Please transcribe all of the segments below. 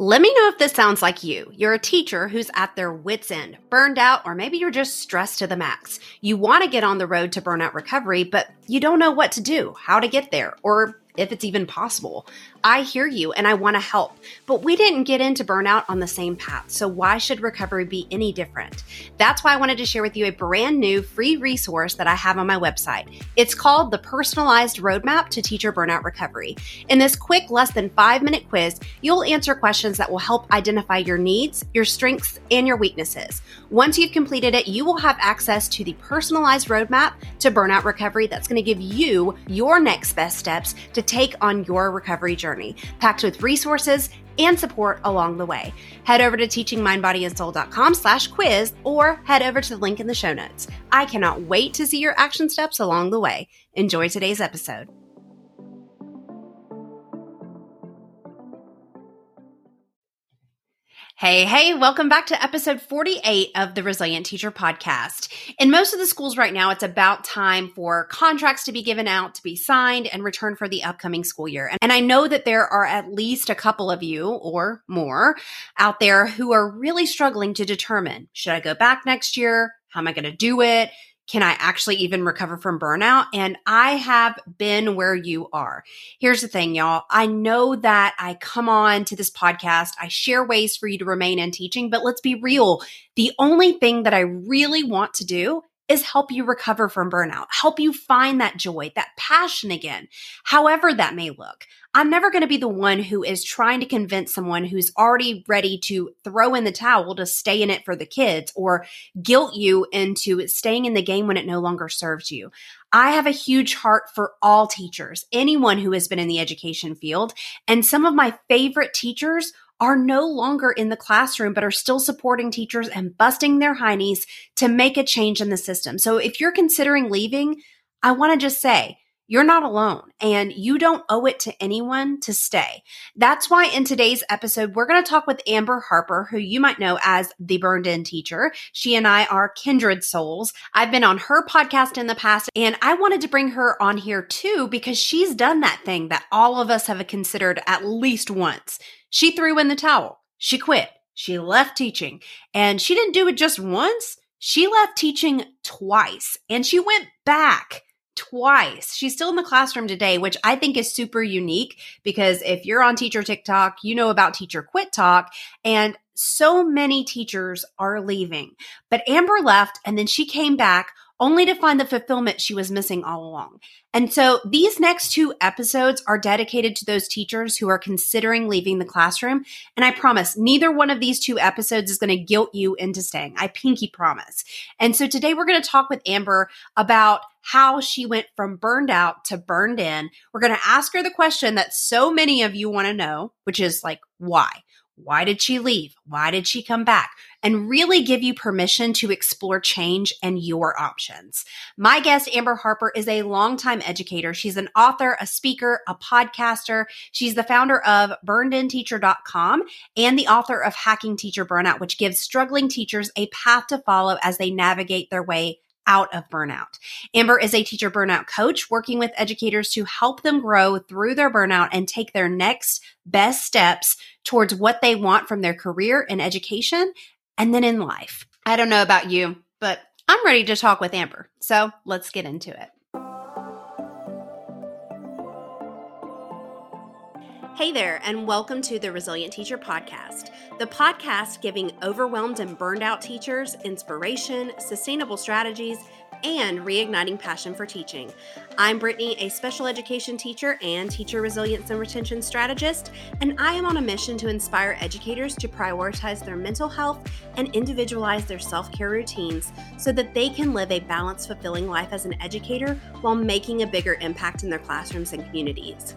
Let me know if this sounds like you. You're a teacher who's at their wits' end, burned out, or maybe you're just stressed to the max. You want to get on the road to burnout recovery, but you don't know what to do, how to get there, or if it's even possible. I hear you and I want to help, but we didn't get into burnout on the same path. So why should recovery be any different? That's why I wanted to share with you a brand new free resource that I have on my website. It's called the Personalized Roadmap to Teacher Burnout Recovery. In this quick, less than five minute quiz, you'll answer questions that will help identify your needs, your strengths, and your weaknesses. Once you've completed it, you will have access to the personalized roadmap to burnout recovery that's going to give you your next best steps to take on your recovery journey, packed with resources and support along the way. Head over to teachingmindbodyandsoul.com slash quiz or head over to the link in the show notes. I cannot wait to see your action steps along the way. Enjoy today's episode. Hey, hey, welcome back to episode 48 of the Resilient Teacher Podcast. In most of the schools right now, it's about time for contracts to be given out, to be signed, and returned for the upcoming school year. And I know that there are at least a couple of you or more out there who are really struggling to determine should I go back next year? How am I going to do it? Can I actually even recover from burnout? And I have been where you are. Here's the thing, y'all. I know that I come on to this podcast, I share ways for you to remain in teaching, but let's be real. The only thing that I really want to do is help you recover from burnout, help you find that joy, that passion again, however that may look. I'm never going to be the one who is trying to convince someone who's already ready to throw in the towel to stay in it for the kids or guilt you into staying in the game when it no longer serves you. I have a huge heart for all teachers, anyone who has been in the education field. And some of my favorite teachers are no longer in the classroom, but are still supporting teachers and busting their heinies to make a change in the system. So if you're considering leaving, I want to just say, you're not alone and you don't owe it to anyone to stay. That's why in today's episode, we're going to talk with Amber Harper, who you might know as the burned in teacher. She and I are kindred souls. I've been on her podcast in the past and I wanted to bring her on here too because she's done that thing that all of us have considered at least once. She threw in the towel. She quit. She left teaching and she didn't do it just once. She left teaching twice and she went back twice. She's still in the classroom today, which I think is super unique because if you're on teacher TikTok, you know about teacher QuitTok and so many teachers are leaving. But Amber left and then she came back only to find the fulfillment she was missing all along. And so these next two episodes are dedicated to those teachers who are considering leaving the classroom. And I promise neither one of these two episodes is going to guilt you into staying. I pinky promise. And so today we're going to talk with Amber about how she went from burned out to burned in. We're going to ask her the question that so many of you want to know, which is like, why? Why did she leave? Why did she come back? And really give you permission to explore change and your options. My guest, Amber Harper, is a longtime educator. She's an author, a speaker, a podcaster. She's the founder of burnedinteacher.com and the author of Hacking Teacher Burnout, which gives struggling teachers a path to follow as they navigate their way out of burnout. Amber is a teacher burnout coach working with educators to help them grow through their burnout and take their next best steps towards what they want from their career in education and then in life. I don't know about you, but I'm ready to talk with Amber. So let's get into it. Hey there, and welcome to the Resilient Teacher Podcast, the podcast giving overwhelmed and burned out teachers inspiration, sustainable strategies, and reigniting passion for teaching. I'm Brittany, a special education teacher and teacher resilience and retention strategist, and I am on a mission to inspire educators to prioritize their mental health and individualize their self care routines so that they can live a balanced, fulfilling life as an educator while making a bigger impact in their classrooms and communities.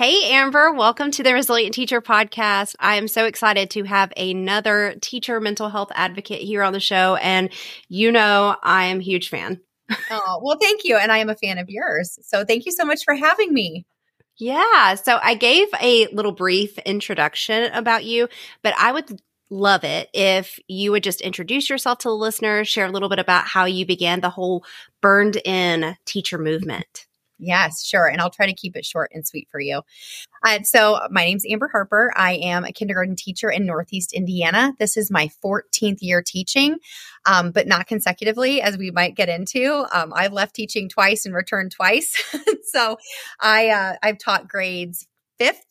Hey, Amber, welcome to the Resilient Teacher Podcast. I am so excited to have another teacher mental health advocate here on the show. And you know, I am a huge fan. oh, well, thank you. And I am a fan of yours. So thank you so much for having me. Yeah. So I gave a little brief introduction about you, but I would love it if you would just introduce yourself to the listeners, share a little bit about how you began the whole burned in teacher movement. Yes, sure. And I'll try to keep it short and sweet for you. Uh, so, my name's Amber Harper. I am a kindergarten teacher in Northeast Indiana. This is my 14th year teaching, um, but not consecutively, as we might get into. Um, I've left teaching twice and returned twice. so, I uh, I've taught grades fifth,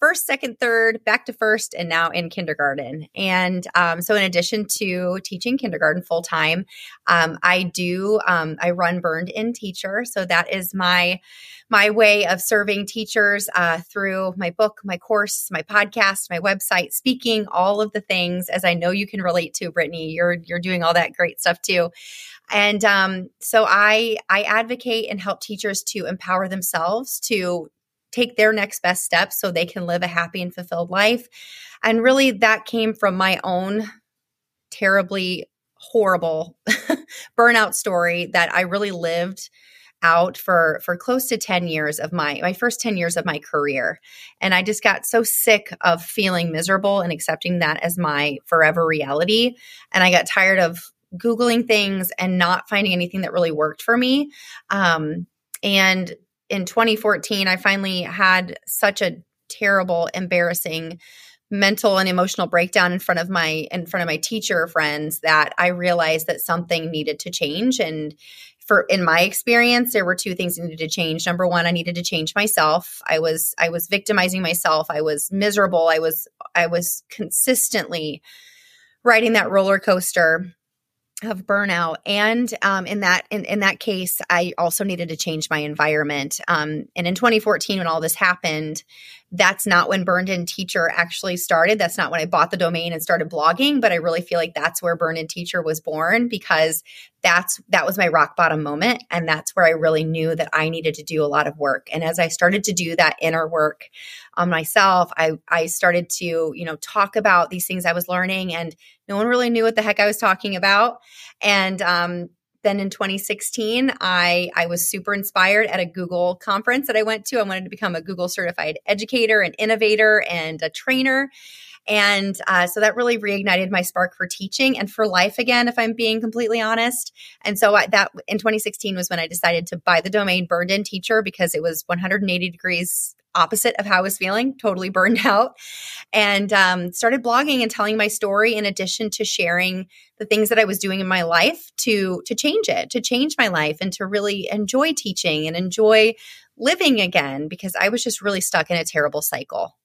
first, second, third, back to first, and now in kindergarten. And um, so, in addition to teaching kindergarten full time, um, I do um, I run Burned In Teacher. So that is my my way of serving teachers uh, through my book, my course, my podcast, my website, speaking, all of the things. As I know you can relate to, Brittany, you're you're doing all that great stuff too. And um, so I I advocate and help teachers to empower themselves to take their next best step so they can live a happy and fulfilled life. And really, that came from my own terribly horrible burnout story that I really lived out for for close to 10 years of my my first 10 years of my career. And i just got so sick of feeling miserable and accepting that as my forever reality. And i got tired of googling things and not finding anything that really worked for me. Um, and in 2014, I finally had such a terrible, embarrassing mental and emotional breakdown in front of my in front of my teacher friends that I realized that something needed to change. And for in my experience there were two things needed to change. Number one i needed to change myself. I was i was victimizing myself. I was miserable. I was i was consistently riding that roller coaster of burnout. And um, in that in, in that case i also needed to change my environment. Um, and in 2014 when all this happened that's not when burned in teacher actually started. That's not when i bought the domain and started blogging but i really feel like that's where burned in teacher was born because that's that was my rock bottom moment. And that's where i really knew that i needed to do a lot of work. And as i started to do that inner work on myself i i started to you know talk about these things i was learning and no one really knew what the heck I was talking about. And um, then in 2016, I, I was super inspired at a Google conference that I went to. I wanted to become a Google certified educator, an innovator, and a trainer. And uh, so that really reignited my spark for teaching and for life again, if I'm being completely honest. And so I, that in 2016 was when I decided to buy the domain Burned In Teacher because it was 180 degrees opposite of how I was feeling, totally burned out, and um, started blogging and telling my story in addition to sharing the things that I was doing in my life to to change it, to change my life, and to really enjoy teaching and enjoy living again because I was just really stuck in a terrible cycle.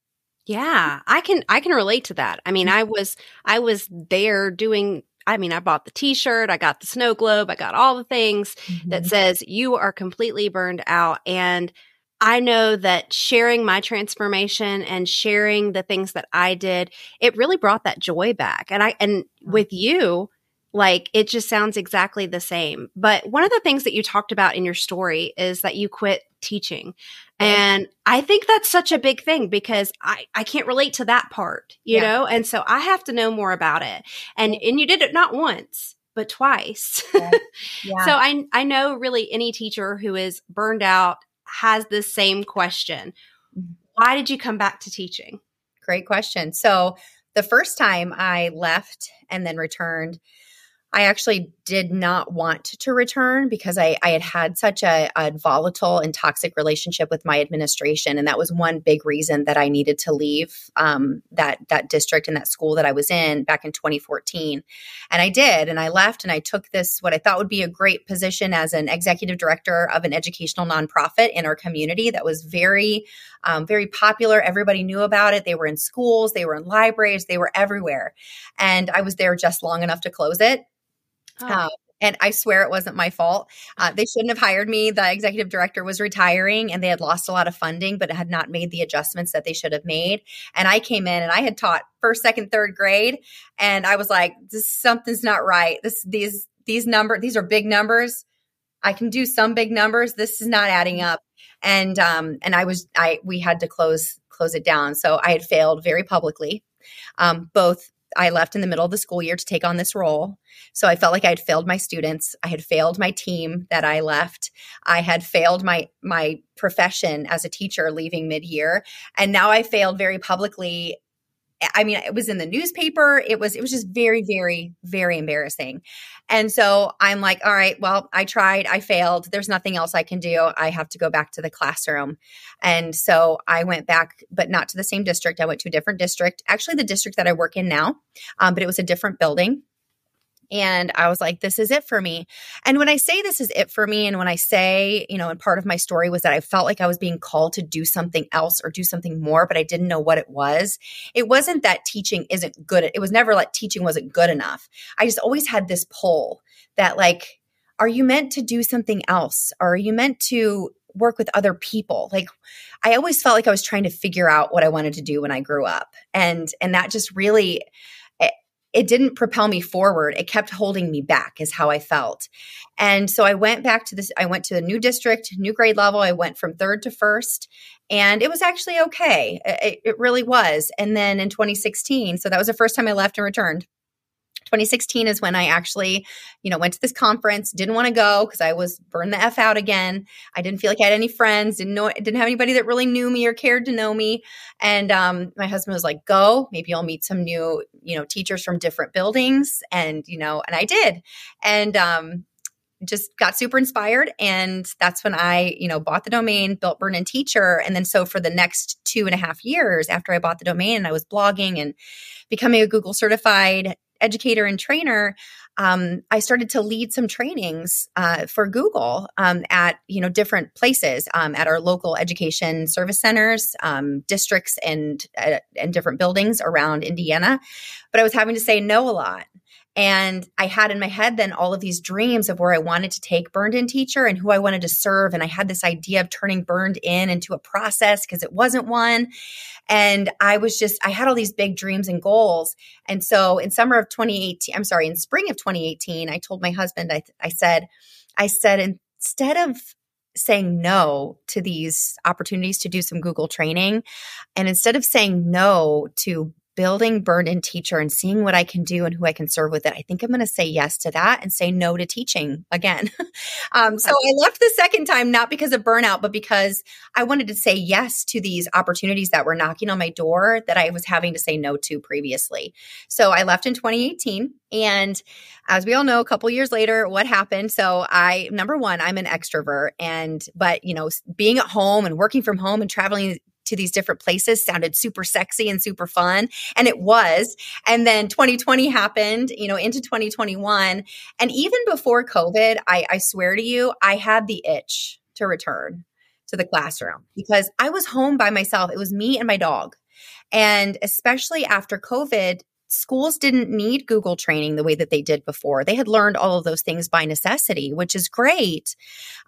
Yeah, I can I can relate to that. I mean, I was I was there doing I mean, I bought the t-shirt, I got the snow globe, I got all the things mm-hmm. that says you are completely burned out and I know that sharing my transformation and sharing the things that I did, it really brought that joy back. And I, and with you, like it just sounds exactly the same. But one of the things that you talked about in your story is that you quit teaching. And I think that's such a big thing because I, I can't relate to that part, you yeah. know? And so I have to know more about it. And and you did it not once, but twice. Yeah. Yeah. so I I know really any teacher who is burned out has the same question. Mm-hmm. Why did you come back to teaching? Great question. So, the first time I left and then returned, I actually did not want to return because I, I had had such a, a, volatile and toxic relationship with my administration, and that was one big reason that I needed to leave um, that that district and that school that I was in back in 2014. And I did, and I left, and I took this what I thought would be a great position as an executive director of an educational nonprofit in our community that was very um, very popular. Everybody knew about it. They were in schools, they were in libraries, they were everywhere, and I was there just long enough to close it Um, and I swear it wasn't my fault. Uh, they shouldn't have hired me. The executive director was retiring and they had lost a lot of funding, but had not made the adjustments that they should have made. And I came in and I had taught first, second, third grade. And I was like, this something's not right. This, these, these number, these are big numbers. I can do some big numbers. This is not adding mm-hmm. up. And um, and I was I we had to close close it down. So I had failed very publicly. Um, both I left in the middle of the school year to take on this role. So I felt like I had failed my students. I had failed my team that I left. I had failed my my profession as a teacher leaving mid-year. And now I failed very publicly I mean, it was in the newspaper. It was, it was just very, very, very embarrassing. And so I'm like, all right, well, I tried, I failed. There's nothing else I can do. I have to go back to the classroom. And so I went back, but not to the same district. I went to a different district, actually, the district that I work in now, um, but it was a different building. And I was like, this is it for me. And when I say this is it for me, and when I say, you know, and part of my story was that I felt like I was being called to do something else or do something more, but I didn't know what it was. It wasn't that teaching isn't good. It was never like teaching wasn't good enough. I just always had this pull that, like, are you meant to do something else? Or are you meant to work with other people like i always felt like i was trying to figure out what i wanted to do when i grew up and and that just really it didn't propel me forward. It kept holding me back, is how I felt. And so I went back to this, I went to a new district, new grade level. I went from third to first, and it was actually okay. It, it really was. And then in 2016, so that was the first time I left and returned. 2016 is when I actually, you know, went to this conference, didn't want to go because I was burned the F out again. I didn't feel like I had any friends, didn't know, didn't have anybody that really knew me or cared to know me. And um, my husband was like, go, maybe I'll meet some new, you know, teachers from different buildings. And, you know, and I did. And, um, just got super inspired and that's when i you know bought the domain built burned in teacher and then so for the next two and a half years after i bought the domain and i was blogging and becoming a google certified educator and trainer, um, I started to lead some trainings uh, for Google um, at you know different places um, at our local education service centers, um, districts, and uh, and different buildings around Indiana. But I was having to say no a lot. And I had in my head then all of these dreams of where I wanted to take Burned In Teacher and who I wanted to serve. And I had this idea of turning Burned In into a process because it wasn't one. And I was just, I had all these big dreams and goals. And so in summer of 2018, I'm sorry, in spring of 2018, I told my husband, I, I said, I said, instead of saying no to these opportunities to do some Google training, and instead of saying no to building Burned In Teacher and seeing what I can do and who I can serve with it, I think I'm going to say yes to that and say no to teaching again. um, so I left the second time, not because of burnout, but because I wanted to say yes to these opportunities that were knocking on my door that I was having to say no to previously. So I left in 2018. And as we all know, a couple years later, what happened? So I, number one, I'm an extrovert and, but, you know, being at home and working from home and traveling to these different places sounded super sexy and super fun. And it was. And then 2020 happened, you know, into 2021. And even before COVID, I, I swear to you, I had the itch to return to the classroom because I was home by myself. It was me and my dog. And especially after COVID, schools didn't need Google training the way that they did before. They had learned all of those things by necessity, which is great.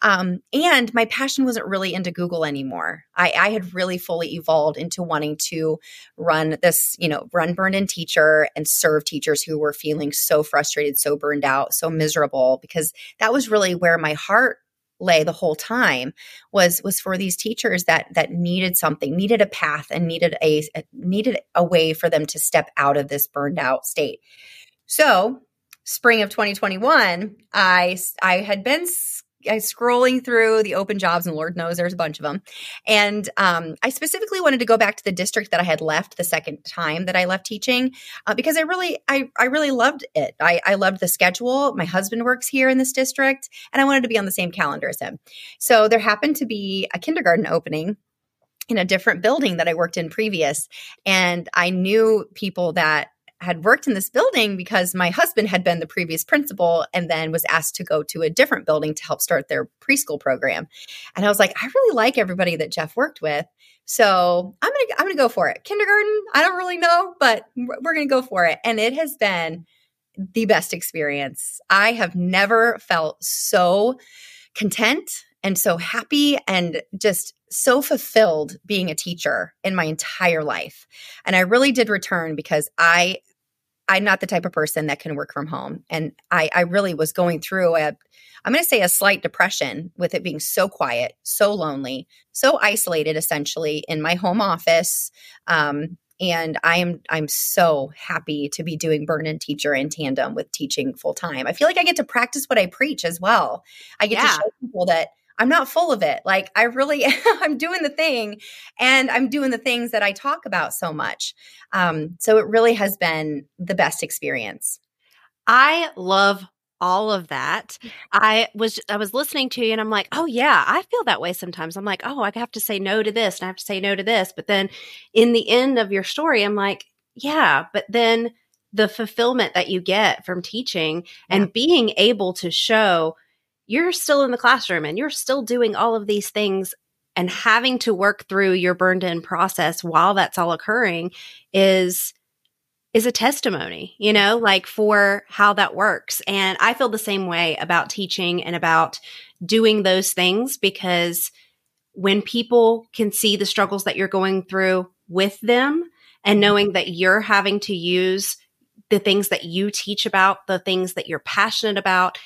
Um, and my passion wasn't really into Google anymore. I, I, had really fully evolved into wanting to run this, you know, run burned in teacher and serve teachers who were feeling so frustrated, so burned out, so miserable, because that was really where my heart lay the whole time was was for these teachers that that needed something needed a path and needed a needed a way for them to step out of this burned out state. So spring of 2021 i i had been I scrolling through the open jobs, and Lord knows there's a bunch of them. And um, I specifically wanted to go back to the district that I had left the second time that I left teaching uh, because I really, I, I really loved it. I, I loved the schedule. My husband works here in this district, and I wanted to be on the same calendar as him. So there happened to be a kindergarten opening in a different building that I worked in previous. And I knew people that had worked in this building because my husband had been the previous principal and then was asked to go to a different building to help start their preschool program. And I was like, I really like everybody that Jeff worked with. So I'm gonna I'm gonna go for it. Kindergarten, I don't really know, but we're gonna go for it. And it has been the best experience. I have never felt so content and so happy and just so fulfilled being a teacher in my entire life. And I really did return because I I'm not the type of person that can work from home. And I, I really was going through a, I'm going to say a slight depression with it being so quiet, so lonely, so isolated essentially in my home office. Um, and I am I'm so happy to be doing burned in teacher in tandem with teaching full time. I feel like I get to practice what I preach as well. I get yeah. to show people that I'm not full of it. Like I really I'm doing the thing and I'm doing the things that I talk about so much. Um, so it really has been the best experience. I love all of that. I was I was listening to you and I'm like, "Oh yeah, I feel that way sometimes." I'm like, "Oh, I have to say no to this and I have to say no to this." But then in the end of your story, I'm like, "Yeah, but then the fulfillment that you get from teaching yeah. and being able to show you're still in the classroom and you're still doing all of these things and having to work through your burned in process while that's all occurring is is a testimony, you know, like for how that works. And I feel the same way about teaching and about doing those things because when people can see the struggles that you're going through with them and knowing that you're having to use the things that you teach about, the things that you're passionate about,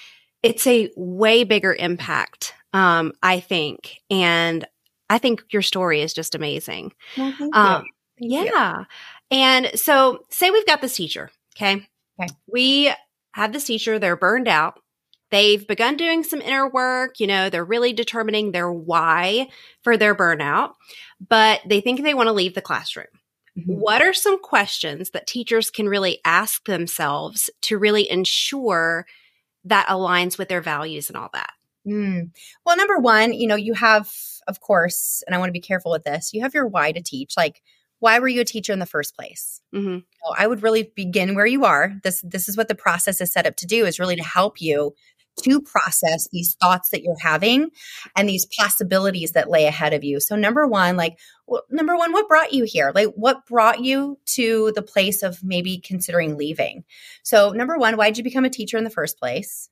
it's a way bigger impact, um, I think. And I think your story is just amazing. Well, um, yeah. You. And so, say we've got this teacher, okay? okay? We have this teacher, they're burned out. They've begun doing some inner work, you know, they're really determining their why for their burnout, but they think they want to leave the classroom. Mm-hmm. What are some questions that teachers can really ask themselves to really ensure that aligns with their values and all that? Mm. Well, number one, you know, you have, of course, and I want to be careful with this, you have your why to teach. Like, why were you a teacher in the first place? Mm-hmm. So I would really begin where you are. This this is what the process is set up to do is really to help you to process these thoughts that you're having and these possibilities that lay ahead of you. So number 1, like well, number 1, what brought you here? Like what brought you to the place of maybe considering leaving? So number 1, why did you become a teacher in the first place?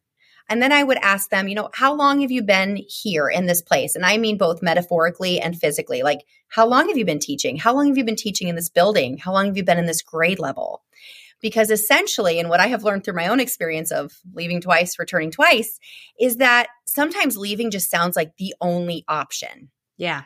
And then I would ask them, you know, how long have you been here in this place? And I mean both metaphorically and physically. Like, how long have you been teaching? How long have you been teaching in this building? How long have you been in this grade level? Because essentially, and what I have learned through my own experience of leaving twice, returning twice, is that sometimes leaving just sounds like the only option. Yeah.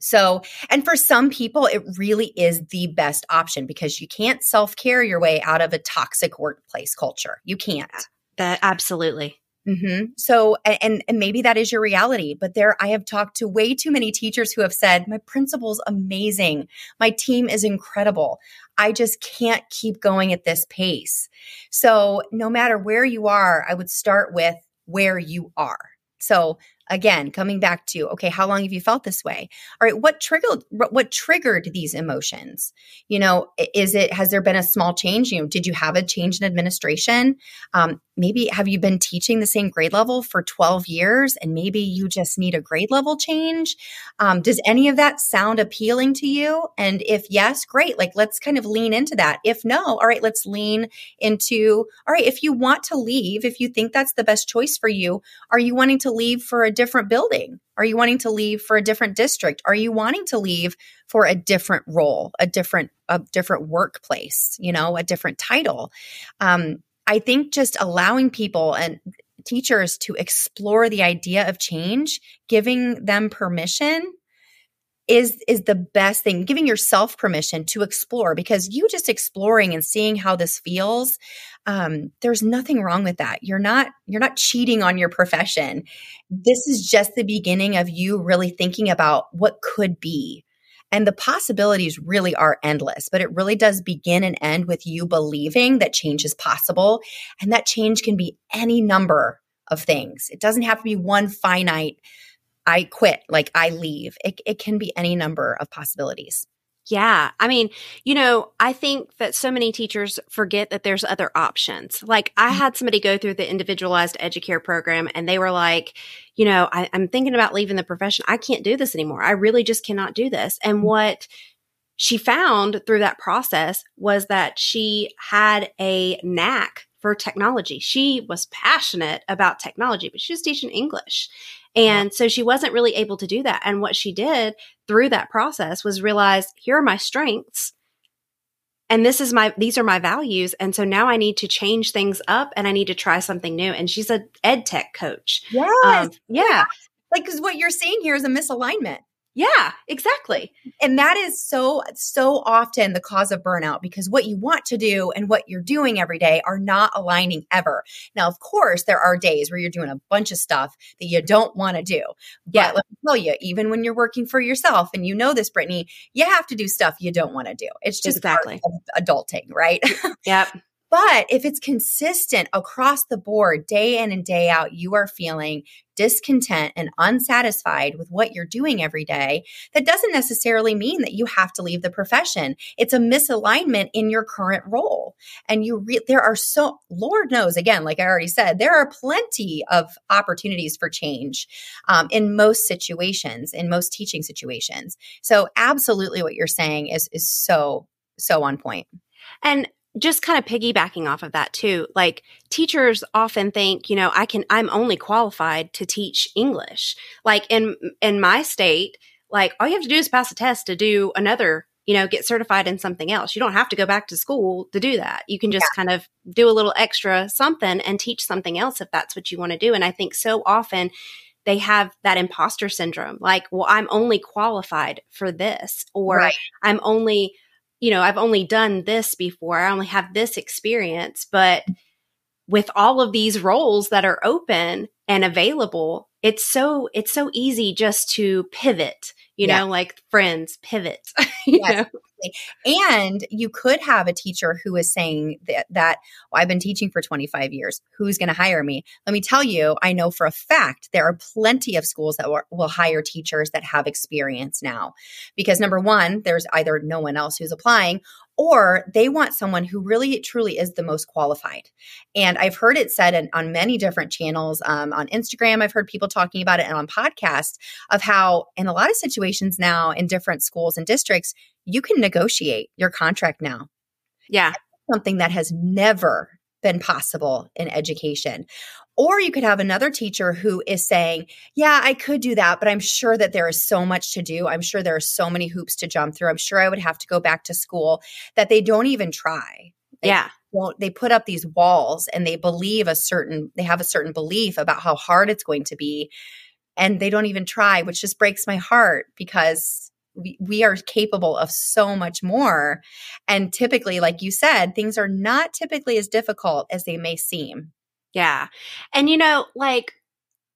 So, and for some people, it really is the best option because you can't self care your way out of a toxic workplace culture. You can't. That absolutely. Mm-hmm. So, and and maybe that is your reality, but there, I have talked to way too many teachers who have said, "My principal's amazing, my team is incredible. I just can't keep going at this pace." So, no matter where you are, I would start with where you are. So, again coming back to okay how long have you felt this way? All right what triggered what triggered these emotions? You know is it has there been a small change? You know did you have a change in administration? Um, maybe have you been teaching the same grade level for 12 years and maybe you just need a grade level change? Um, does any of that sound appealing to you? And if yes great like let's kind of lean into that. If no all right let's lean into all right if you want to leave if you think that's the best choice for you are you wanting to leave for a different building? Are you wanting to leave for a different district? Are you wanting to leave for a different role, a different a different workplace, you know, a different title? Um, I think just allowing people and teachers to explore the idea of change, giving them permission is is the best thing giving yourself permission to explore because you just exploring and seeing how this feels um, there's nothing wrong with that. You're not you're not cheating on your profession. This is just the beginning of you really thinking about what could be. And the possibilities really are endless but it really does begin and end with you believing that change is possible and that change can be any number of things. It doesn't have to be one finite I quit, like I leave. It, it can be any number of possibilities. Yeah. I mean, you know, I think that so many teachers forget that there's other options. Like I mm-hmm. had somebody go through the individualized educator program and they were like, you know, I, am thinking about leaving the profession. I can't do this anymore. I really just cannot do this. And mm-hmm. what she found through that process was that she had a knack for technology. She was passionate about technology, but she was teaching English. And so she wasn't really able to do that. And what she did through that process was realize here are my strengths and this is my these are my values and so now i need to change things up and i need to try something new and she's a ed tech coach yes. Um, yeah like because what you're seeing here is a misalignment yeah, exactly. And that is so, so often the cause of burnout because what you want to do and what you're doing every day are not aligning ever. Now, of course, there are days where you're doing a bunch of stuff that you don't want to do. Yeah. But let me tell you, even when you're working for yourself, and you know this, Brittany, you have to do stuff you don't want to do. It's just exactly adulting, right? Yep. But if it's consistent across the board, day in and day out, you are feeling discontent and unsatisfied with what you're doing every day, that doesn't necessarily mean that you have to leave the profession. It's a misalignment in your current role. And you re- there are so Lord knows again, like I already said, there are plenty of opportunities for change um, in most situations, in most teaching situations. So absolutely, what you're saying is is so so on point. And just kind of piggybacking off of that too like teachers often think you know i can i'm only qualified to teach english like in in my state like all you have to do is pass a test to do another you know get certified in something else you don't have to go back to school to do that you can just yeah. kind of do a little extra something and teach something else if that's what you want to do and i think so often they have that imposter syndrome like well i'm only qualified for this or right. i'm only you know, I've only done this before. I only have this experience, but with all of these roles that are open and available, it's so it's so easy just to pivot, you yeah. know, like friends pivot. yes. know? And you could have a teacher who is saying that, that well, I've been teaching for 25 years. Who's going to hire me? Let me tell you, I know for a fact there are plenty of schools that will, will hire teachers that have experience now. Because number one, there's either no one else who's applying or they want someone who really truly is the most qualified. And I've heard it said in, on many different channels um, on Instagram. I've heard people talking about it and on podcasts of how, in a lot of situations now in different schools and districts, you can negotiate your contract now. Yeah. something that has never been possible in education. Or you could have another teacher who is saying, Yeah, I could do that, but I'm sure that there is so much to do. I'm sure there are so many hoops to jump through. I'm sure I would have to go back to school that they don't even try. They yeah. Won't, they put up these walls and they believe a certain, they have a certain belief about how hard it's going to be. And they don't even try, which just breaks my heart because we, we are capable of so much more. And typically, like you said, things are not typically as difficult as they may seem. Yeah. And you know, like,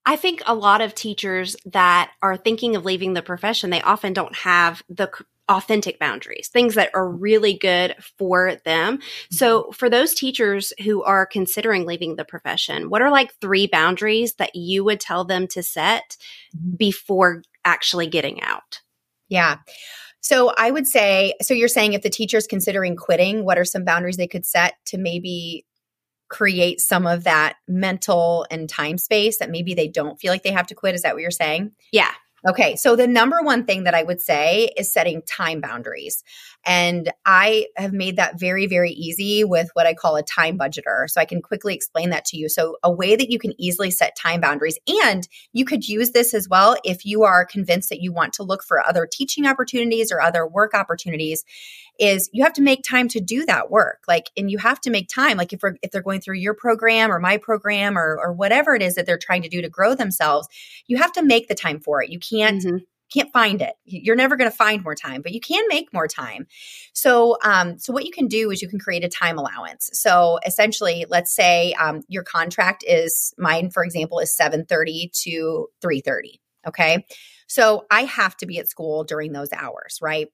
I think a lot of teachers that are thinking of leaving the profession, they often don't have the authentic boundaries, things that are really good for them. So, mm-hmm. for those teachers who are considering leaving the profession, what are like three boundaries that you would tell them to set mm-hmm. before actually getting out? Yeah. So I would say, so you're saying if the teacher's considering quitting, what are some boundaries they could set to maybe create some of that mental and time space that maybe they don't feel like they have to quit? Is that what you're saying? Yeah. Okay. So the number one thing that I would say is setting time boundaries. And I have made that very, very easy with what I call a time budgeter. So I can quickly explain that to you. So, a way that you can easily set time boundaries, and you could use this as well if you are convinced that you want to look for other teaching opportunities or other work opportunities, is you have to make time to do that work. Like, and you have to make time. Like, if, if they're going through your program or my program or, or whatever it is that they're trying to do to grow themselves, you have to make the time for it. You can't. Mm-hmm can't find it. You're never going to find more time, but you can make more time. So, um, so what you can do is you can create a time allowance. So essentially, let's say um, your contract is mine, for example, is 7:30 to 3:30. Okay, so I have to be at school during those hours, right?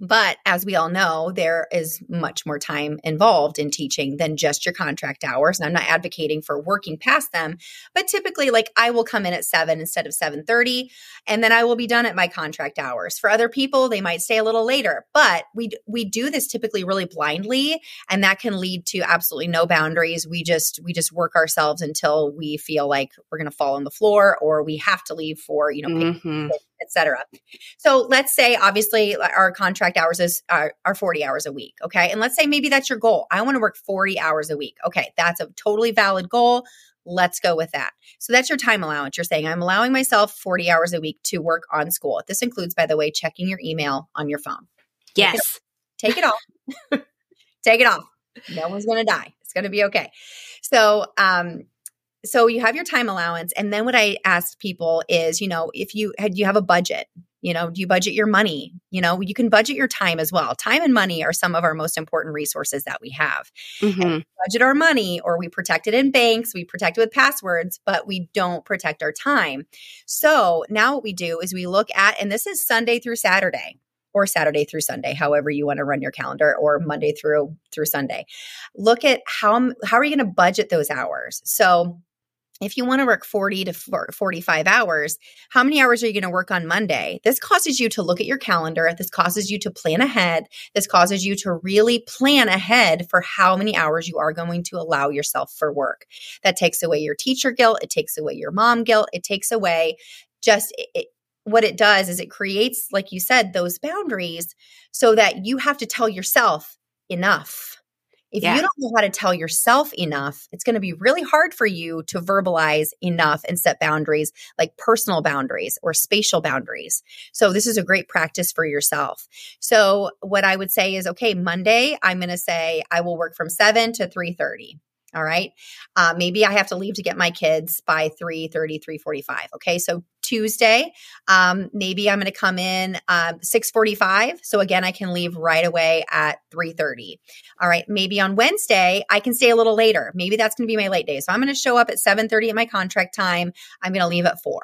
But as we all know, there is much more time involved in teaching than just your contract hours. And I'm not advocating for working past them, but typically like I will come in at 7 instead of 7:30 and then I will be done at my contract hours. For other people, they might stay a little later, but we we do this typically really blindly and that can lead to absolutely no boundaries. We just we just work ourselves until we feel like we're going to fall on the floor or we have to leave for, you know, mm-hmm etc. So let's say obviously our contract hours is are, are 40 hours a week, okay? And let's say maybe that's your goal. I want to work 40 hours a week. Okay, that's a totally valid goal. Let's go with that. So that's your time allowance. You're saying I'm allowing myself 40 hours a week to work on school. This includes by the way checking your email on your phone. Yes. Take it, take it off. take it off. No one's going to die. It's going to be okay. So, um, so you have your time allowance and then what i ask people is you know if you had you have a budget you know do you budget your money you know you can budget your time as well time and money are some of our most important resources that we have mm-hmm. we budget our money or we protect it in banks we protect it with passwords but we don't protect our time so now what we do is we look at and this is sunday through saturday or Saturday through Sunday, however you want to run your calendar, or Monday through through Sunday. Look at how how are you going to budget those hours? So if you want to work 40 to 45 hours, how many hours are you going to work on Monday? This causes you to look at your calendar. This causes you to plan ahead. This causes you to really plan ahead for how many hours you are going to allow yourself for work. That takes away your teacher guilt. It takes away your mom guilt. It takes away just it, what it does is it creates, like you said, those boundaries so that you have to tell yourself enough if yeah. you don't know how to tell yourself enough, it's going to be really hard for you to verbalize enough and set boundaries like personal boundaries or spatial boundaries. So this is a great practice for yourself. So what I would say is, okay, Monday, I'm going to say I will work from 7 to 3:30. All right. Uh, maybe I have to leave to get my kids by 3 30, 3 45. Okay. So Tuesday, um, maybe I'm going to come in uh, 6 45. So again, I can leave right away at 3 30. All right. Maybe on Wednesday, I can stay a little later. Maybe that's going to be my late day. So I'm going to show up at 7 30 at my contract time. I'm going to leave at 4.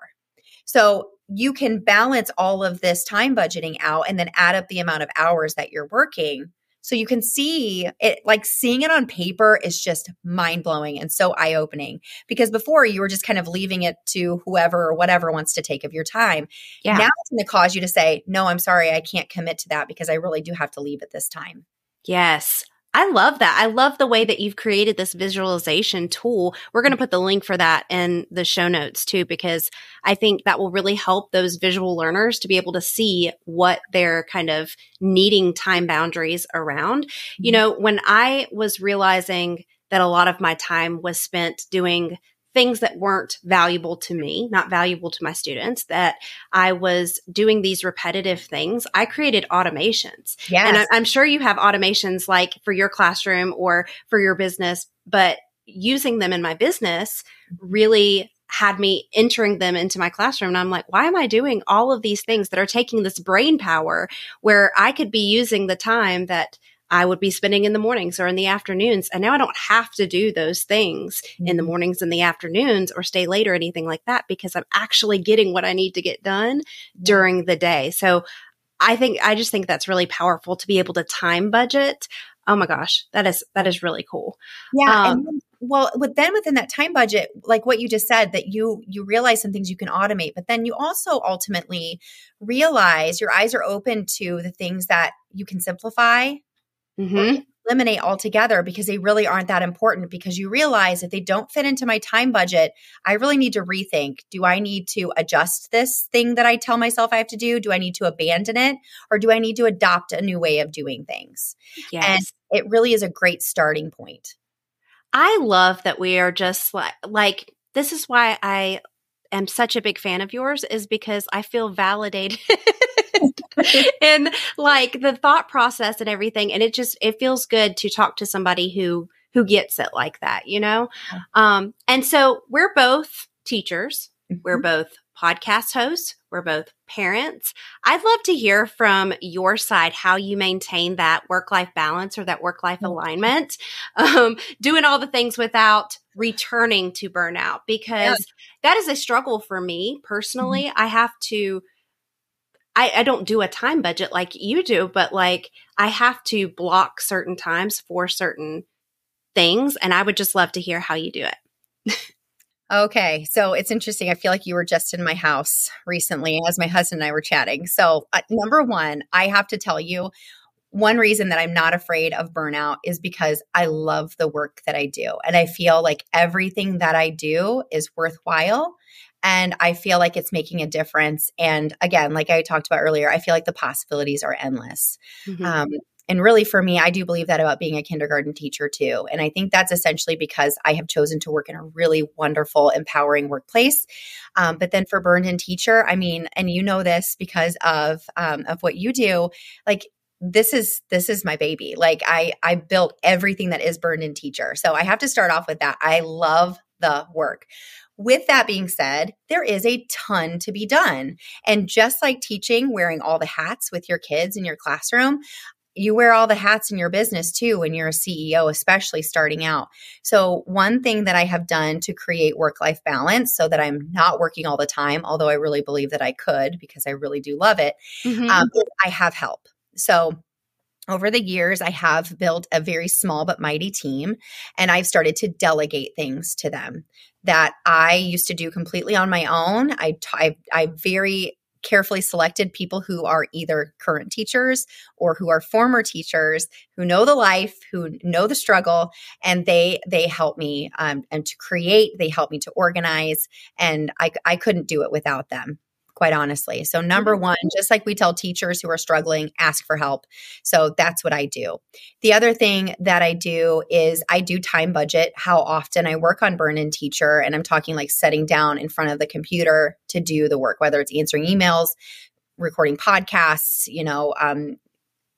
So you can balance all of this time budgeting out and then add up the amount of hours that you're working so you can see it, like seeing it on paper is just mind blowing and so eye opening because before you were just kind of leaving it to whoever or whatever wants to take of your time. Yeah. Now it's going to cause you to say, no, I'm sorry, I can't commit to that because I really do have to leave at this time. Yes. I love that. I love the way that you've created this visualization tool. We're going to put the link for that in the show notes too, because I think that will really help those visual learners to be able to see what they're kind of needing time boundaries around. Mm-hmm. You know, when I was realizing that a lot of my time was spent doing things that weren't valuable to me, not valuable to my students, that I was doing these repetitive things, I created automations. Yes. And I, am sure you have automations like for your classroom or for your business, but using them in my business really had me entering them into my classroom. And I'm like, why am I doing all of these things that are taking this brain power where I could be using the time that I would be spending in the mornings or in the afternoons. And now I don't have to do those things mm-hmm. in the mm-hmm. mornings and the afternoons or stay late or anything like that because I'm actually getting what I need to get done during the day. So I think, I just think that's really powerful to be able to time budget. Oh my gosh, that is, that is really cool. Yeah. Um, and well, but then within that time budget, like what you just said, that you you realize some things you can automate, but then you also ultimately realize your eyes are open to the things that you can simplify mm-hmm. eliminate altogether because they really aren't that important because you realize if they don't fit into my time budget, I really need to rethink. Do I need to adjust this thing that I tell myself I have to do? Do I need to abandon it or do I need to adopt a new way of doing things? Yes. And it really is a great starting point. I love that we are just like like this is why I am such a big fan of yours is because I feel validated in like the thought process and everything. And it just, it feels good to talk to somebody who, who gets it like that, you know? Um, and so we're both teachers. Mm-hmm. We're both podcast hosts. We're both parents. I'd love to hear from your side how you maintain that work life balance or that work life mm-hmm. alignment, um, doing all the things without returning to burnout because yeah. that is a struggle for me personally. Mm-hmm. I have to I, I don't do a time budget like you do, but like I have to block certain times for certain things. And I would just love to hear how you do it. Okay, so it's interesting. I feel like you were just in my house recently as my husband and I were chatting. So, uh, number one, I have to tell you, one reason that I'm not afraid of burnout is because I love the work that I do. And I feel like everything that I do is worthwhile and I feel like it's making a difference. And again, like I talked about earlier, I feel like the possibilities are endless. Mm-hmm. Um, and really, for me, I do believe that about being a kindergarten teacher too. And I think that's essentially because I have chosen to work in a really wonderful, empowering workplace. Um, but then for burned in teacher, I mean, and you know this because of um, of what you do, like this is this is my baby. Like I I built everything that is burned in teacher. So I have to start off with that. I love the work. With that being said, there is a ton to be done. And just like teaching, wearing all the hats with your kids in your classroom, you wear all the hats in your business too when you're a CEO, especially starting out. So, one thing that I have done to create work life balance so that I'm not working all the time, although I really believe that I could because I really do love it, mm-hmm. um, I have help. So, over the years, I have built a very small but mighty team, and I've started to delegate things to them that I used to do completely on my own. I, I, I very carefully selected people who are either current teachers or who are former teachers who know the life who know the struggle and they they help me um, and to create they help me to organize and I, I couldn't do it without them quite honestly. So, number mm-hmm. one, just like we tell teachers who are struggling, ask for help. So, that's what I do. The other thing that I do is I do time budget how often I work on Burned In Teacher. And I'm talking like setting down in front of the computer to do the work, whether it's answering emails, recording podcasts, you know, um,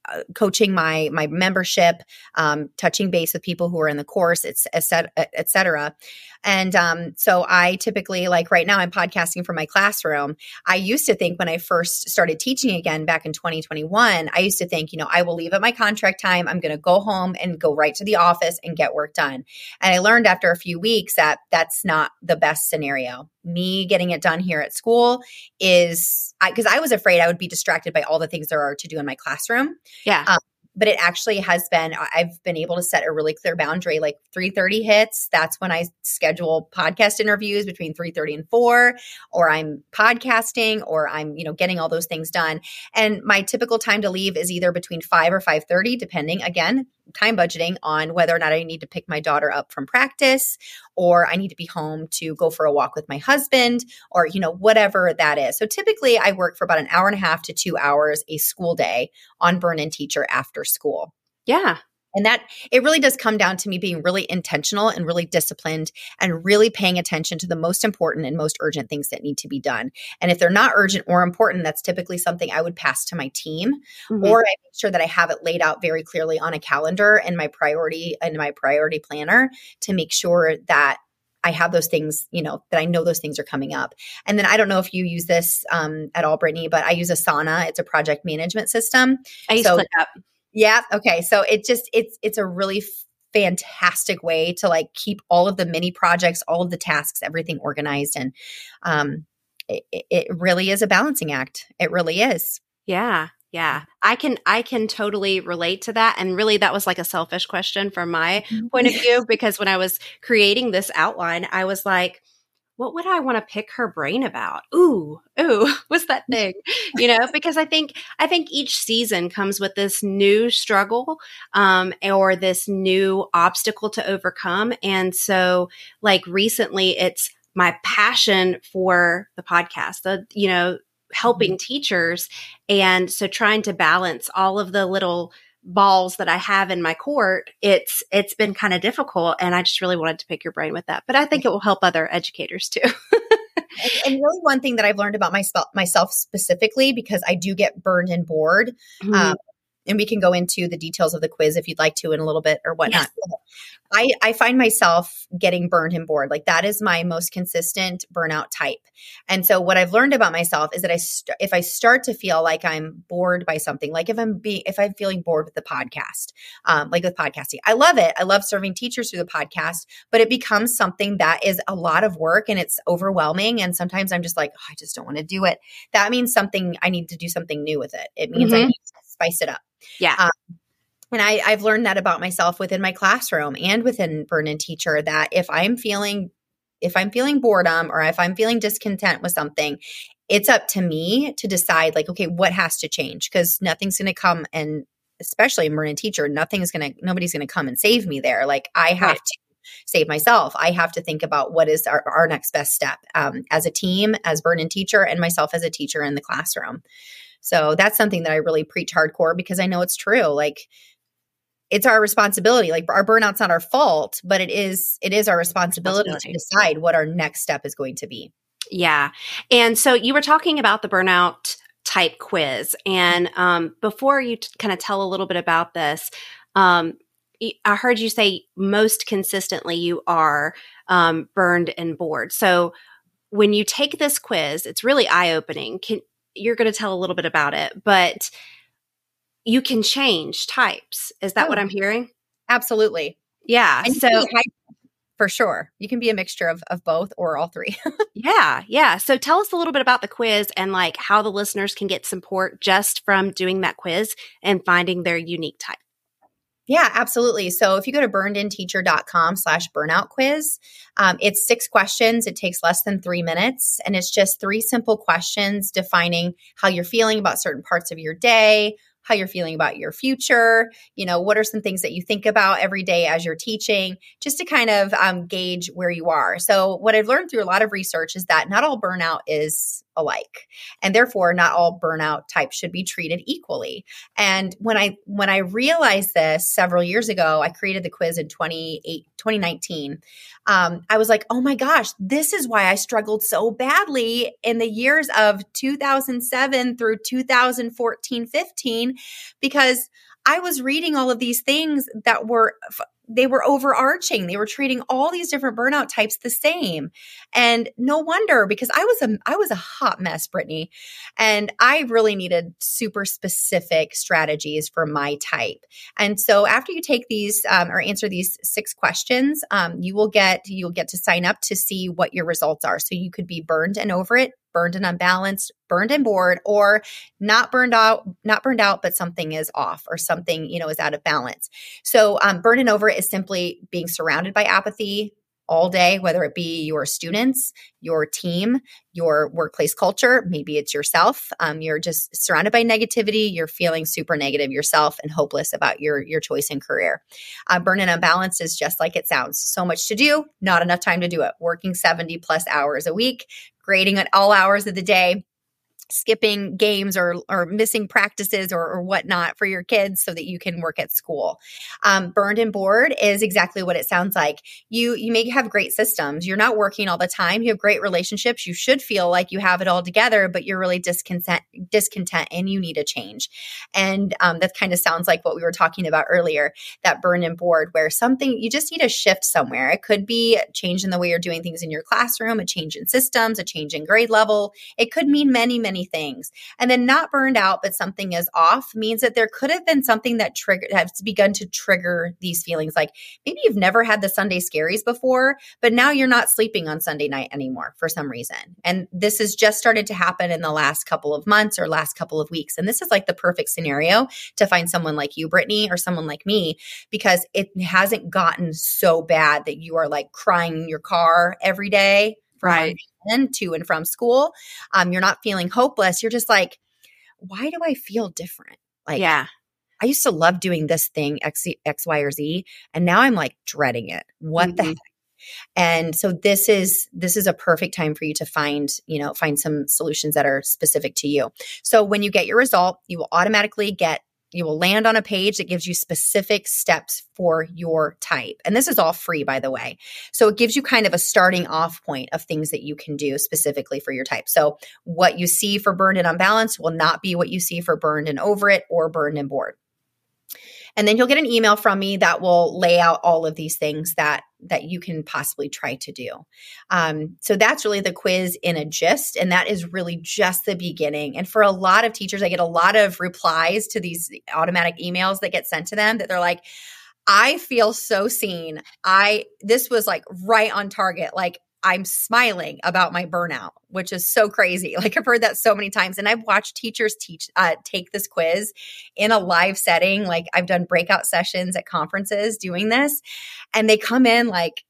uh, coaching my my membership, um, touching base with people who are in the course, it's et, cetera, et cetera. And um, so I typically, like right now, I'm podcasting from my classroom. I used to think when I first started teaching again back in 2021, I used to think, you know, I will leave at my contract time. I'm going to go home and go right to the office and get work done. And I learned after a few weeks that that's not the best scenario. Me getting it done here at school is because I, I, was afraid I would be distracted by all the things there are to do in my classroom. Yeah. Um, but it actually has been i've been able to set a really clear boundary like 3.30 hits that's when i schedule podcast interviews between 3.30 and 4 or i'm podcasting or i'm you know getting all those things done. And my typical time to leave is either between 5 or 5.30 depending again time budgeting on whether or not I need to pick my daughter up from practice or I need to be home to go for a walk with my husband or, you know, whatever that is. So typically I work for about an hour and a half to two hours a school day on Burned In Teacher after school. Yeah. And that it really does come down to me being really intentional and really disciplined and really paying attention to the most important and most urgent things that need to be done. And if they're not urgent or important, that's typically something I would pass to my team mm-hmm. or I make sure that I have it laid out very clearly on a calendar and my priority and my priority planner to make sure that I have those things, you know, that I know those things are coming up. And then I don't know if you use this um, at all, Brittany, but I use Asana. It's a project management system. I use so, ClickUp. Yeah. Okay. So it just it's it's a really fantastic way to like keep all of the mini projects, all of the tasks, everything organized, and um, it, it really is a balancing act. It really is. Yeah. Yeah. I can I can totally relate to that and really that was like a selfish question from my mm-hmm. point of view because when I was creating this outline I was like what would I want to pick her brain about? Ooh, ooh, what's that thing? You know, because I think I think each season comes with this new struggle um, or this new obstacle to overcome. And so, like recently, it's my passion for the podcast. The you know helping mm-hmm. teachers, and so trying to balance all of the little balls that I have in my court, it's it's been kind of difficult and I just really wanted to pick your brain with that. But I think it will help other educators too. and, and, really one thing that I've learned about myself myself specifically because I do get burned and bored. Mm-hmm. Um, and we can go into the details of the quiz if you'd like to in a little bit or whatnot. Yes. I, I find myself getting burned and bored. Like that is my most consistent burnout type. And so what I've learned about myself is that I st- if I start to feel like I'm bored by something, like if I'm being if I'm feeling bored with the podcast, um, like with podcasting, I love it. I love serving teachers through the podcast, but it becomes something that is a lot of work and it's overwhelming. And sometimes I'm just like, oh, I just don't want to do it. That means something I need to do something new with it. It means mm-hmm. I need to spice it up. Yeah. Um, and I, I've learned that about myself within my classroom and within Burned In Teacher that if I'm feeling if I'm feeling boredom or if I'm feeling discontent with something, it's up to me to decide like, okay, what has to change? Because nothing's gonna come and especially Burned In Teacher, nothing's gonna nobody's gonna come and save me there. Like I have right. to save myself. I have to think about what is our, our next best step um, as a team, as Burned In Teacher, and myself as a teacher in the classroom. So that's something that I really preach hardcore because I know it's true. Like it's our responsibility. Like our burnout's not our fault, but it is it is our responsibility, to decide what our next step is going to be. Yeah. And so you were talking about the burnout type quiz. And um, before you t- kind of tell a little bit about this, um, I heard you say most consistently you are um, burned and bored. So when you take this quiz, it's really eye opening. Can you're going to tell a little bit about it, but you can change types. Is that oh, what I'm hearing? Absolutely. Yeah. And so for sure. You can be a mixture of, of both or all three. yeah. Yeah. So tell us a little bit about the quiz and like how the listeners can get support just from doing that quiz and finding their unique type. Yeah, absolutely. So if you go to burnedinteacher.com slash burnout quiz, um, it's six questions. It takes less than three minutes. And it's just three simple questions defining how you're feeling about certain parts of your day, how you're feeling about your future. You know, what are some things that you think about every day as you're teaching, just to kind of um, gauge where you are. So, what I've learned through a lot of research is that not all burnout is alike and therefore not all burnout types should be treated equally. And when i when i realized this several years ago i created the quiz in 28, 2019 um, i was like oh my gosh this is why i struggled so badly in the years of 2007 through 2014 15 because I was reading all of these things that were they were overarching. They were treating all these different burnout types the same. And no wonder because I was a I was a hot mess, Brittany. And I really needed super specific strategies for my type. And so after you take these um, or answer these six questions, um, you will get you'll get to sign up to see what your results are. So you could be burned and over it, burned and unbalanced, burned and bored, or not burned out, not burned out, but something is off or something, you know, is out of balance. So um, burned and over is simply being surrounded by apathy, all day, whether it be your students, your team, your workplace culture, maybe it's yourself. Um, you're just surrounded by negativity. You're feeling super negative yourself and hopeless about your your choice in career. Uh, burn and unbalanced is just like it sounds. So much to do, not enough time to do it. Working 70 plus hours a week, grading at all hours of the day, skipping games or or missing practices or, or whatnot for your kids so that you can work at school. Um, burned and bored is exactly what it sounds like. You you may have great systems. You're not working all the time. You have great relationships. You should feel like you have it all together, but you're really discontent discontent and you need a change. And um, that kind of sounds like what we were talking about earlier. That burned and bored, where something you just need a shift somewhere. It could be a change in the way you're doing things in your classroom, a change in systems, a change in grade level. It could mean many many many things. And then not burned out, but something is off means that there could have been something that triggered has begun to trigger these feelings. Like maybe you've never had the Sunday scaries before, but now you're not sleeping on Sunday night anymore for some reason. And this has just started to happen in the last couple of months or last couple of weeks. And this is like the perfect scenario to find someone like you, Brittany, or someone like me, because it hasn't gotten so bad that you are like crying in your car every day right. and to and from school. Um, you're not feeling hopeless. You're just like why do i feel different? Like yeah. I used to love doing this thing x, x y or z and now i'm like dreading it. What mm-hmm. the heck? And so this is this is a perfect time for you to find you know find some solutions that are specific to you. So when you get your result you will automatically get you will land on a page that gives you specific steps for your type. And this is all free, by the way. So it gives you kind of a starting off point of things that you can do specifically for your type. So what you see for burned and unbalanced will not be what you see for burned and over it or burned and bored and then you'll get an email from me that will lay out all of these things that that you can possibly try to do um, so that's really the quiz in a gist and that is really just the beginning and for a lot of teachers i get a lot of replies to these automatic emails that get sent to them that they're like I feel so seen. I this was like right on target. Like I'm smiling about my burnout, which is so crazy. Like I've heard that so many times, and I've watched teachers teach uh, take this quiz in a live setting. Like I've done breakout sessions at conferences doing this, and they come in like.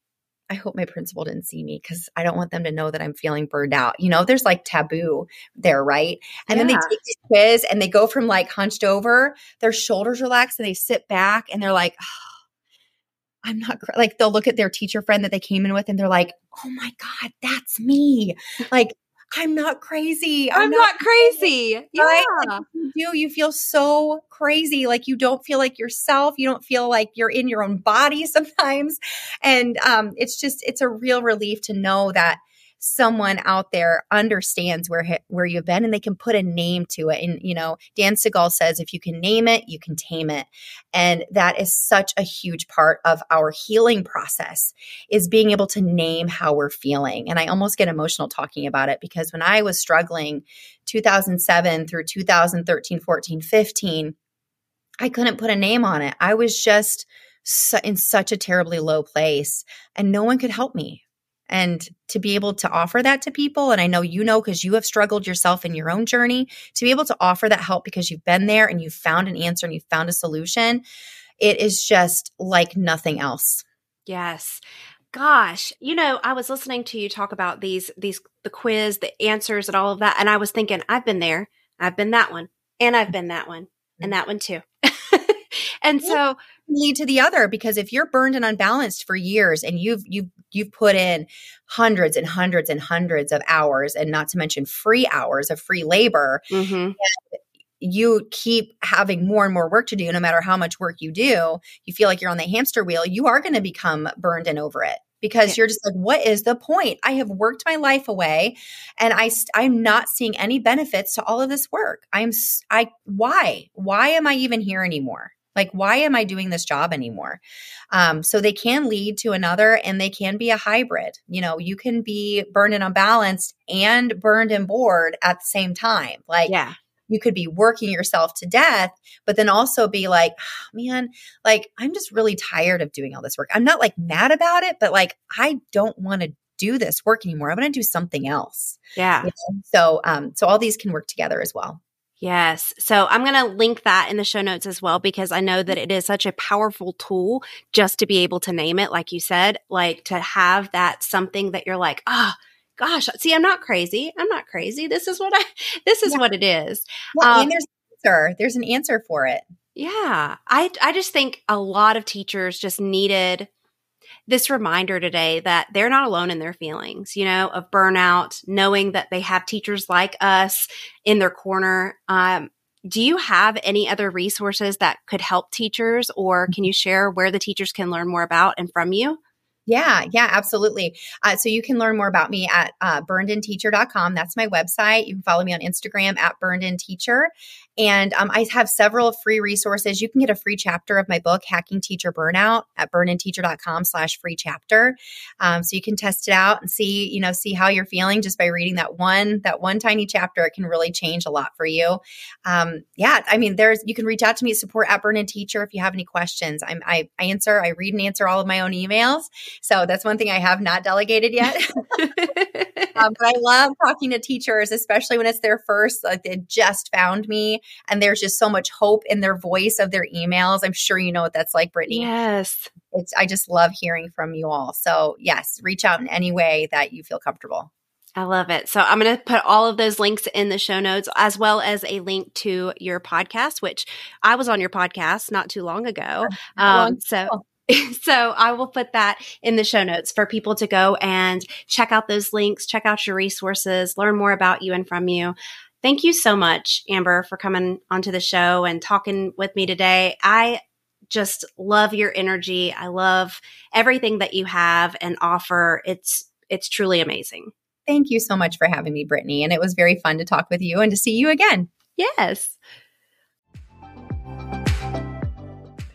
I hope my principal didn't see me because I don't want them to know that I'm feeling burned out. You know, there's like taboo there, right? And yeah. then they take this quiz and they go from like hunched over, their shoulders relax, and they sit back and they're like, oh, I'm not like they'll look at their teacher friend that they came in with and they're like, "Oh my god, that's me." Like I'm not crazy. I'm, I'm not, not, crazy. Yeah. Right? You do. You feel so crazy. Like you don't feel like yourself. You don't feel like you're in your own body sometimes. And um, it's just, it's a real relief to know that someone out there understands where where you've been and they can put a name to it. And you know, Dan Siegel says if you can name it, you can tame it. And that is such a huge part of our healing process is being able to name how we're feeling. And I almost get emotional talking about it because when I was struggling 2007 through 2013, 14, 15, I couldn't put a name on it. I was just in such a terribly low place and no one could help me. And to be able to offer that to people, and I know you know because you have struggled yourself in your own journey, to be able to offer that help because you've been there and you've found an answer and you've found a solution, it is just like nothing else. Yes. Gosh, you know, I was listening to you talk about these, these, the quiz, the answers, and all of that. And I was thinking, I've been there, I've been that one, and I've been that one, and mm. that one too. and so lead to the other because if you're burned and unbalanced for years and you've you've you've put in hundreds and hundreds and hundreds of hours and not to mention free hours of free labor mm-hmm. you keep having more and more work to do no matter how much work you do you feel like you're on the hamster wheel you are going to become burned and over it because you're just like what is the point? I have worked my life away and i i'm not seeing any benefits to all of this work. I'm i why? Why am i even here anymore like, why am I doing this job anymore? Um, so they can lead to another and they can be a hybrid. You know, you can be burned and unbalanced and burned and bored at the same time. Like, yeah. You could be working yourself to death, but then also be like, oh, man, like, I'm just really tired of doing all this work. I'm not like mad about it, but like, I don't want to do this work anymore. I want to do something else. Yeah. You know? So, um, so all these can work together as well. Yes. So I'm going to link that in the show notes as well because I know that it is such a powerful tool just to be able to name it, like you said, like to have that something that you're like, oh, gosh, see, I'm not crazy. I'm not crazy. This is what I, this is yeah. what it is. Well, um, and there's an answer. There's an answer for it. Yeah. I, I just think a lot of teachers just needed this reminder today that they're not alone in their feelings, you know, of burnout, knowing that they have teachers like us in their corner. Um, do you have any other resources that could help teachers, or can you share where the teachers can learn more about and from you? Yeah, yeah, absolutely. Uh, so you can learn more about me at uh, burnedinteacher.com. That's my website. You can follow me on Instagram at burnedinteacher. And um, I have several free resources. You can get a free chapter of my book, Hacking Teacher Burnout, at burnedinteacher.com slash free chapter. Um, so you can test it out and see, you know, see how you're feeling just by reading that one, that one tiny chapter. It can really change a lot for you. Um, yeah, I mean, there's, you can reach out to me at support at Burned In Teacher if you have any questions. I'm, I, I answer, I read and answer all of my own emails. So that's one thing I have not delegated yet. um, but I love talking to teachers, especially when it's their first, like they just found me and there's just so much hope in their voice of their emails. I'm sure you know what that's like, Brittany. Yes. It's, I just love hearing from you all. So yes, reach out in any way that you feel comfortable. I love it. So I'm going to put all of those links in the show notes as well as a link to your podcast, which I was on your podcast not too long ago. Um, so so I will put that in the show notes for people to go and check out those links, check out your resources, learn more about you and from you. Thank you so much, Amber, for coming onto the show and talking with me today. I just love your energy. I love everything that you have and offer. It's it's truly amazing. Thank you so much for having me, Brittany. And it was very fun to talk with you and to see you again. Yes.